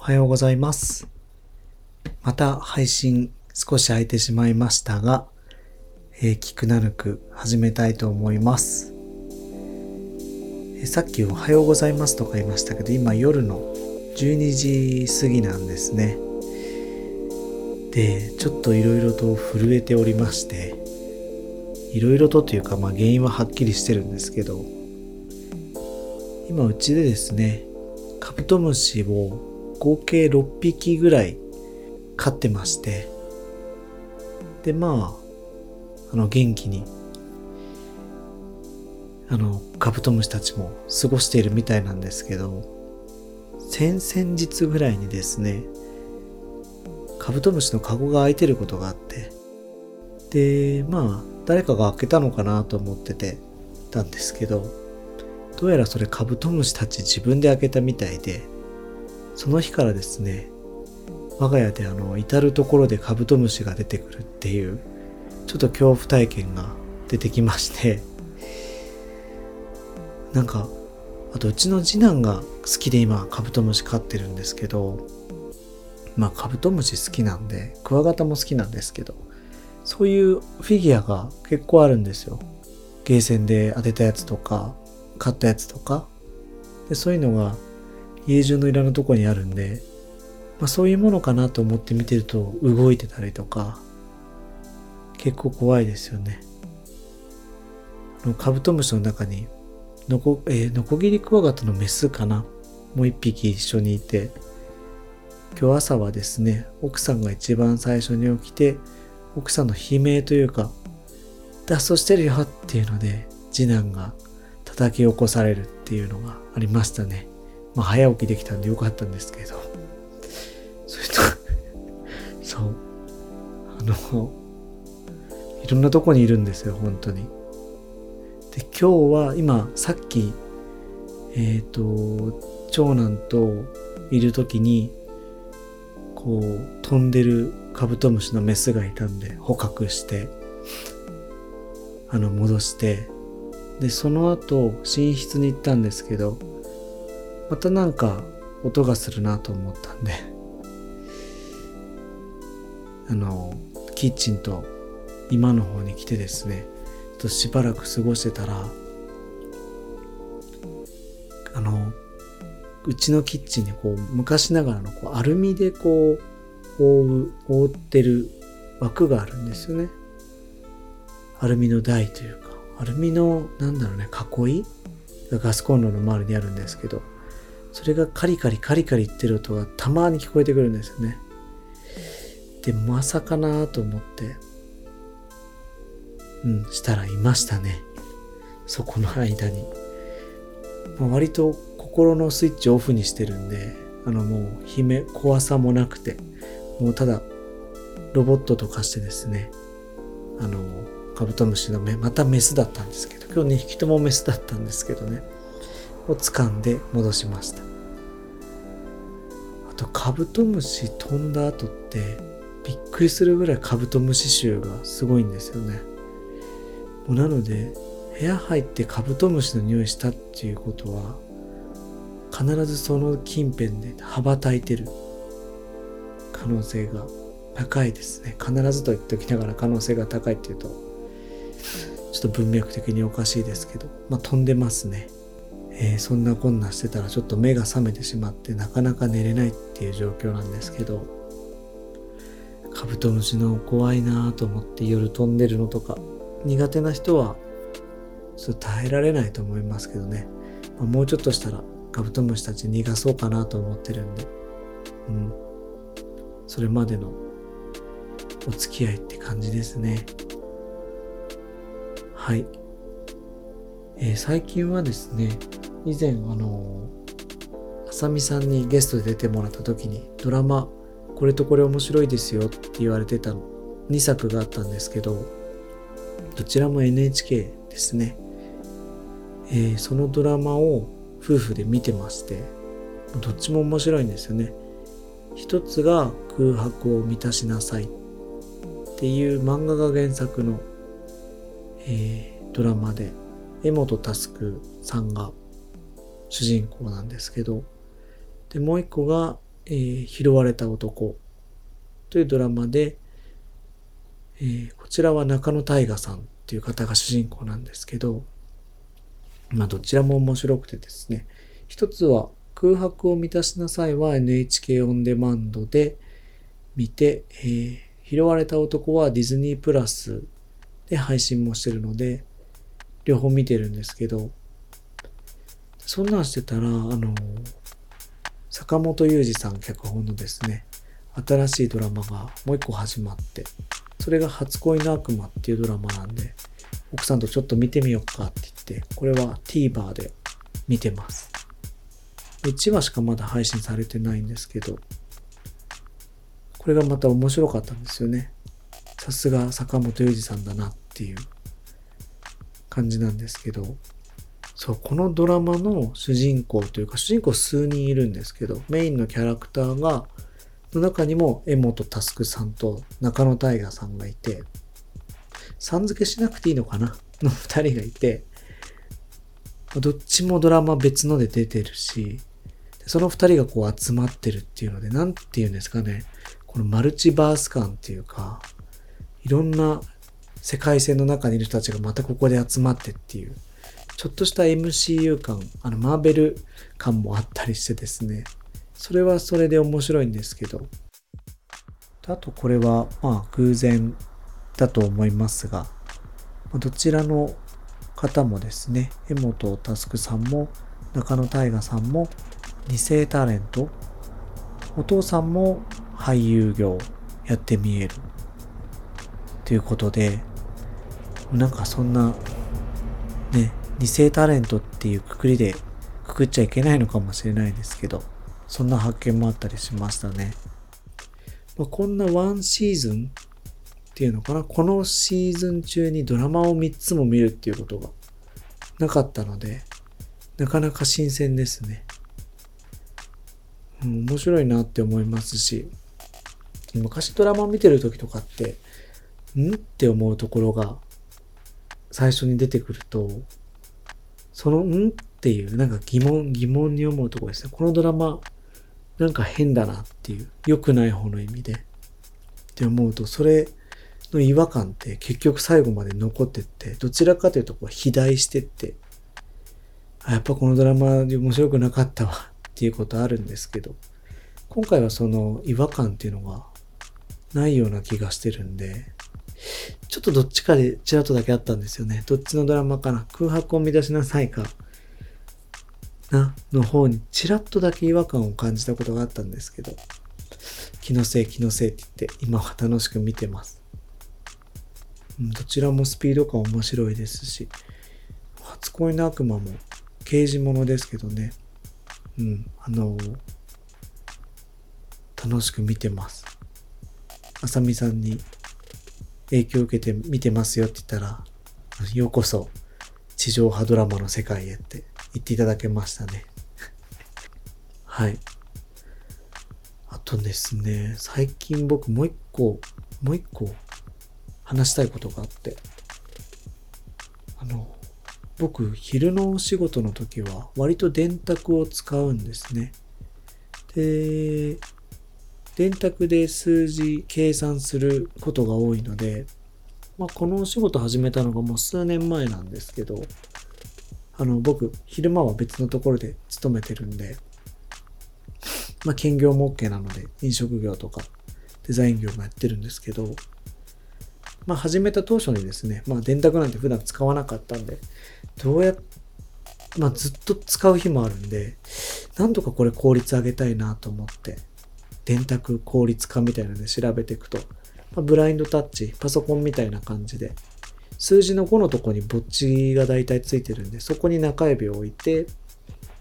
おはようございます。また配信少し空いてしまいましたが、えー、聞くなるく始めたいと思います。えーさっきおはようございますとか言いましたけど、今夜の12時過ぎなんですね。で、ちょっといろいろと震えておりまして、いろいろとというか、まあ原因ははっきりしてるんですけど、今うちでですね、カブトムシを合計6匹ぐらい飼ってまして、で、まあ、あの、元気に、あの、カブトムシたちも過ごしているみたいなんですけど、先々日ぐらいにですね、カブトムシのカゴが開いてることがあって、で、まあ、誰かが開けたのかなと思っててたんですけど、どうやらそれカブトムシたち自分で開けたみたいで、その日からですね、我が家であの、至るところでカブトムシが出てくるっていう、ちょっと恐怖体験が出てきまして、なんか、あとうちの次男が好きで今カブトムシ飼ってるんですけど、まあカブトムシ好きなんで、クワガタも好きなんですけど、そういうフィギュアが結構あるんですよ。ゲーセンで当てたやつとか、買ったやつとか。でそういうのが家中のいろんなとこにあるんで、まあそういうものかなと思って見てると動いてたりとか、結構怖いですよね。カブトムシの中にノコ、えーノコギリクワガタのメスかな？もう一匹一緒にいて、今日朝はですね、奥さんが一番最初に起きて、奥さんの悲鳴というか、脱走してるよっていうので、次男が叩き起こされるっていうのがありましたね。まあ早起きできたんでよかったんですけど。それと、そう。あの、いろんなとこにいるんですよ、本当に。で、今日は今、さっき、えっ、と、長男といる時に、こう、飛んでるカブトムシのメスがいたんで、捕獲して、あの、戻して、で、その後、寝室に行ったんですけど、またなんか、音がするなと思ったんで、あの、キッチンと今の方に来てですね、ちょっとしばらく過ごしてたら、あの、うちのキッチンにこう、昔ながらのこうアルミでこう、覆う、覆ってる枠があるんですよね。アルミの台というか、アルミの、なんだろうね、囲いガスコンロの周りにあるんですけど、それがカリカリカリカリ言ってる音がたまに聞こえてくるんですよね。で、まさかなと思って、うん、したらいましたね。そこの間に。まあ、割と心のスイッチオフにしてるんで、あのもう、悲鳴、怖さもなくて、もうただ、ロボットと化してですね、あの、カブトムシの目、またメスだったんですけど、今日2匹ともメスだったんですけどね、を掴んで戻しました。あと、カブトムシ飛んだ後って、びっくりするぐらいカブトムシ臭がすごいんですよね。もうなので、部屋入ってカブトムシの匂いしたっていうことは、必ずその近辺で羽ばたいてる可能性が高いですね。必ずと言っておきながら可能性が高いっていうと、ちょっと文脈的におかしいですけど、まあ飛んでますね。えーそんなこんなしてたらちょっと目が覚めてしまってなかなか寝れないっていう状況なんですけど、カブトムシの怖いなぁと思って夜飛んでるのとか、苦手な人はちょっと耐えられないと思いますけどね。まあもうちょっとしたらカブトムシたち逃がそうかなと思ってるんで、うん。それまでのお付き合いって感じですね。はい。えー最近はですね、以前あのあさみさんにゲストで出てもらった時にドラマ、これとこれ面白いですよって言われてた2作があったんですけど、どちらも NHK ですね。えーそのドラマを夫婦で見てまして、どっちも面白いんですよね。一つが空白を満たしなさいっていう漫画が原作の、えードラマで、江本佑さんが主人公なんですけど、で、もう一個が、えー、拾われた男というドラマで、えー、こちらは中野大河さんっていう方が主人公なんですけど、まあどちらも面白くてですね、一つは空白を満たしなさいは NHK オンデマンドで見て、えー、拾われた男はディズニープラスで配信もしてるので、両方見てるんですけど、そんなんしてたら、あの、坂本雄二さん脚本のですね、新しいドラマがもう一個始まって、それが初恋の悪魔っていうドラマなんで、奥さんとちょっと見てみようかって言って、これは TVer で見てます。1話しかまだ配信されてないんですけど、これがまた面白かったんですよね。さすが坂本雄二さんだなっていう感じなんですけど、そう、このドラマの主人公というか、主人公数人いるんですけど、メインのキャラクターが、の中にも江本佑さんと中野大河さんがいて、さん付けしなくていいのかな？の二人がいて、どっちもドラマ別ので出てるし、その二人がこう集まってるっていうので、なんて言うんですかね。このマルチバース感っていうか、いろんな世界線の中にいる人たちがまたここで集まってっていう、ちょっとした MCU 感、あのマーベル感もあったりしてですね、それはそれで面白いんですけど、あとこれはまあ偶然だと思いますが、どちらの方もですね、江本佑さんも中野大河さんも二世タレント、お父さんも俳優業やってみえる。ということで、なんかそんな、ね、二世タレントっていうくくりでくくっちゃいけないのかもしれないですけど、そんな発見もあったりしましたね。まあ、こんなワンシーズンっていうのかな、このシーズン中にドラマを3つも見るっていうことがなかったので、なかなか新鮮ですね。うん、面白いなって思いますし、昔ドラマを見てる時とかって、ん？って思うところが最初に出てくると、そのん？っていう、なんか疑問、疑問に思うところですね。このドラマ、なんか変だなっていう、良くない方の意味で。って思うと、それの違和感って結局最後まで残ってって、どちらかというとこう肥大してって、あ、やっぱこのドラマで面白くなかったわっていうことあるんですけど、今回はその違和感っていうのがないような気がしてるんで、ちょっとどっちかでちらっとだけあったんですよね。どっちのドラマかな空白を乱しなさいか。な、の方にちらっとだけ違和感を感じたことがあったんですけど、気のせい気のせいって言って今は楽しく見てます。どちらもスピード感面白いですし、初恋の悪魔も刑事物ですけどね、うん、あの楽しく見てます。あさみさんに影響を受けて見てますよって言ったら、ようこそ地上波ドラマの世界へって言っていただけましたね。はい。あとですね、最近僕もう一個、もう一個話したいことがあって、あの、僕、昼のお仕事の時は割と電卓を使うんですね。で、電卓で数字計算することが多いので、まあ、このお仕事始めたのがもう数年前なんですけど、あの、僕、昼間は別のところで勤めてるんで、まあ、兼業も OK なので、飲食業とかデザイン業もやってるんですけど、まあ、始めた当初にですね、まあ、電卓なんて普段使わなかったんで、どうやっまあ、ずっと使う日もあるんで、なんとかこれ効率上げたいなと思って、電卓効率化みたいなので調べていくと、ま、ブラインドタッチ、パソコンみたいな感じで、数字の5のとこにぼっちが大体ついてるんで、そこに中指を置いて、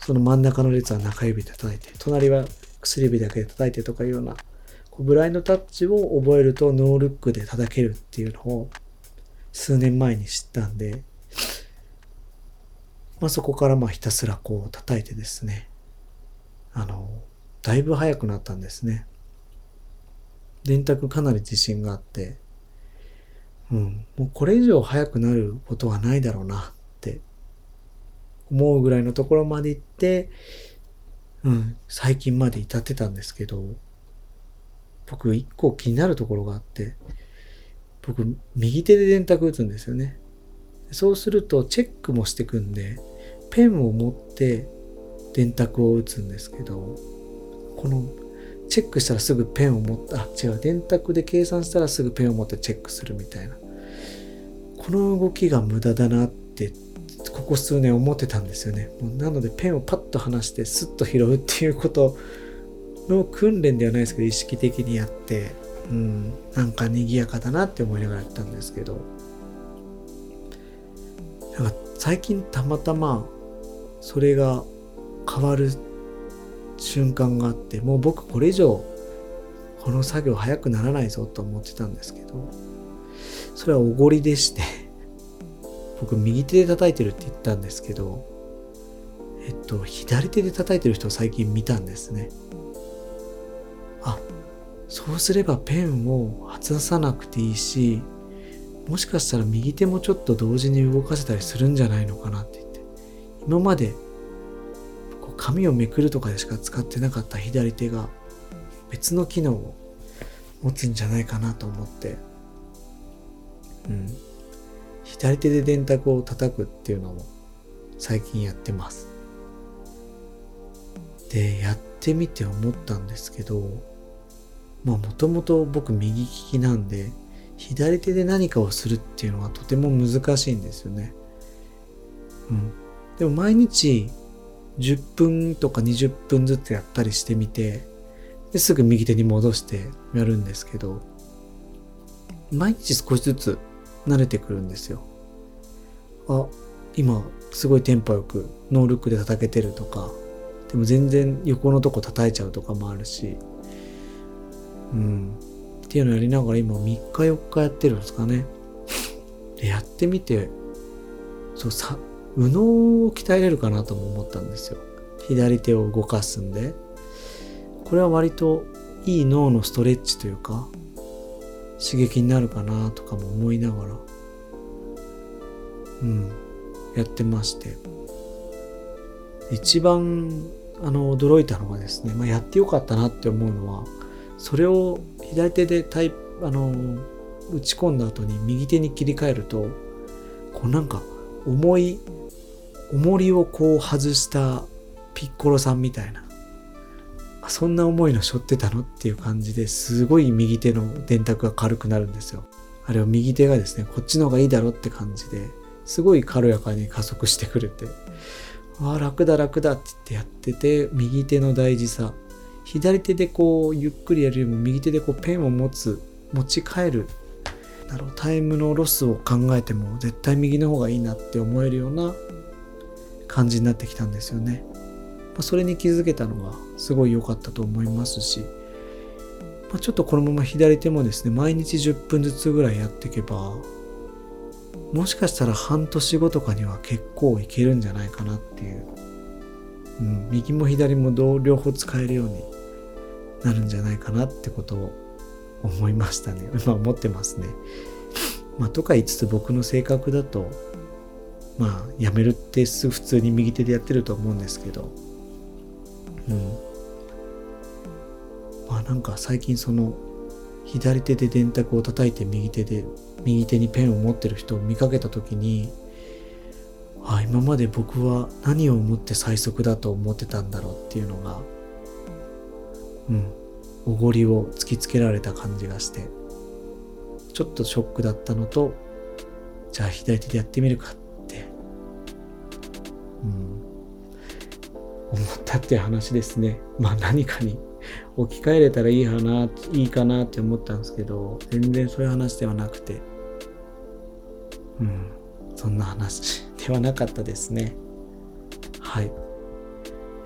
その真ん中の列は中指で叩いて、隣は薬指だけで叩いてとかいうような、こうブラインドタッチを覚えるとノールックで叩けるっていうのを数年前に知ったんで、まあ、そこからまあひたすらこう叩いてですね、あの、だいぶ速くなったんですね。電卓かなり自信があって、うん、もうこれ以上速くなることはないだろうなって思うぐらいのところまで行って、うん、最近まで至ってたんですけど、僕一個気になるところがあって、僕右手で電卓打つんですよね。そうするとチェックもしてくんで、ペンを持って電卓を打つんですけど、このチェックしたらすぐペンを持って、あ、違う、電卓で計算したらすぐペンを持ってチェックするみたいな。この動きが無駄だなって、ここ数年思ってたんですよね。もうなのでペンをパッと離してスッと拾うっていうことの訓練ではないですけど、意識的にやって、うん、なんか賑やかだなって思いながらやったんですけど、なんか最近たまたまそれが変わる瞬間があってもう僕これ以上この作業早くならないぞと思ってたんですけどそれはおごりでして 僕右手で叩いてるって言ったんですけどえっと左手で叩いてる人を最近見たんですね。あそうすればペンを外さなくていいしもしかしたら右手もちょっと同時に動かせたりするんじゃないのかなって言って今まで紙をめくるとかでしか使ってなかった左手が別の機能を持つんじゃないかなと思って、うん、左手で電卓を叩くっていうのも最近やってます。で、やってみて思ったんですけど、まあもともと僕右利きなんで、左手で何かをするっていうのはとても難しいんですよね。うん。でも毎日10分とか20分ずつやったりしてみて、ですぐ右手に戻してやるんですけど、毎日少しずつ慣れてくるんですよ。あ、今すごいテンポよくノールックで叩けてるとか、でも全然横のとこ叩いちゃうとかもあるし、うん。っていうのをやりながら今3日4日やってるんですかね。で、やってみて、そうさ、右脳を鍛えれるかなとも思ったんですよ。左手を動かすんで。これは割といい脳のストレッチというか、刺激になるかなとかも思いながら、うん、やってまして。一番、あの、驚いたのがですね、まあ、やってよかったなって思うのは、それを左手でタイあの、打ち込んだ後に右手に切り替えると、こうなんか重い重りをこう外したピッコロさんみたいな。そんな重いの背負ってたのっていう感じですごい右手の電卓が軽くなるんですよ。あれを右手がですねこっちの方がいいだろって感じですごい軽やかに加速してくれて。ああ楽だ楽だって言ってやってて右手の大事さ。左手でこうゆっくりやるよりも右手でこうペンを持つ持ち帰る。だろうタイムのロスを考えても絶対右の方がいいなって思えるような感じになってきたんですよね。まあ、それに気づけたのがすごい良かったと思いますし、まあ、ちょっとこのまま左手もですね、毎日10分ずつぐらいやっていけば、もしかしたら半年後とかには結構いけるんじゃないかなっていう、うん、右も左も両方使えるようになるんじゃないかなってことを思いましたね。まあ思ってますね。まあとか言いつつ僕の性格だとまあやめるって普通に右手でやってると思うんですけど。うん。まあなんか最近その左手で電卓を叩いて右手で右手にペンを持ってる人を見かけた時にあ今まで僕は何を思って最速だと思ってたんだろうっていうのがうん。おごりを突きつけられた感じがして。ちょっとショックだったのとじゃあ左手でやってみるかうん、思ったって話ですね。まあ何かに置き換えれたらいいかな、いいかなって思ったんですけど、全然そういう話ではなくて、うん、そんな話ではなかったですね。はい。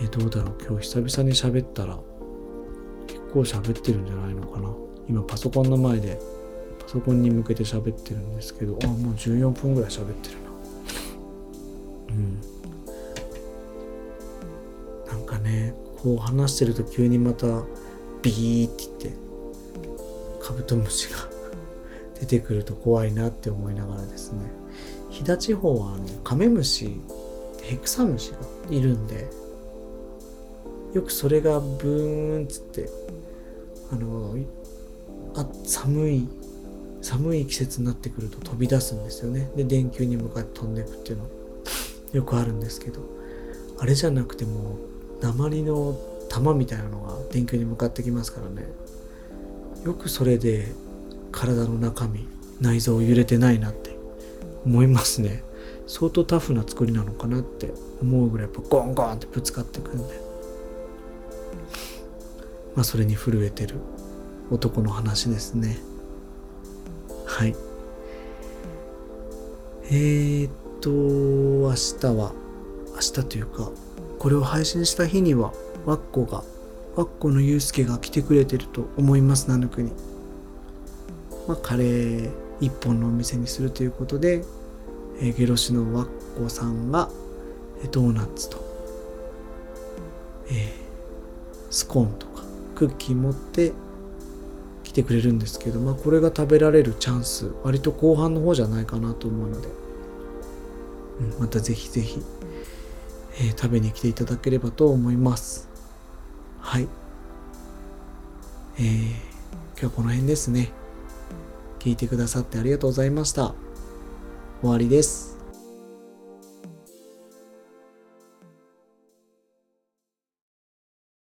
えどうだろう今日久々に喋ったら、結構喋ってるんじゃないのかな。今パソコンの前で、パソコンに向けて喋ってるんですけど、あ、もう14分ぐらい喋ってるな。うん。ねこう話してると急にまたビーって言ってカブトムシが 出てくると怖いなって思いながらですね。飛騨地方はあのカメムシヘクサムシがいるんでよくそれがブーンっつってあのあ寒い寒い季節になってくると飛び出すんですよね。で電球に向かって飛んでいくっていうのよくあるんですけどあれじゃなくても鉛の玉みたいなのが電球に向かってきますからね。よくそれで体の中身内臓揺れてないなって思いますね。相当タフな作りなのかなって思うぐらいやっぱゴンゴンってぶつかってくるんで。まあそれに震えてる。男の話ですね。はい。えー、っと明日は明日というかこれを配信した日にはワッコがワッコのユうスケが来てくれてると思いますナヌクに。まあカレー一本のお店にするということで、えー、ゲロシのワッコさんがドーナツと、えー、スコーンとかクッキー持って来てくれるんですけど、まあ、これが食べられるチャンス割と後半の方じゃないかなと思うので、またぜひぜひ、えー、食べに来ていただければと思います。はい。えー、今日はこの辺ですね。聞いてくださってありがとうございました。終わりです。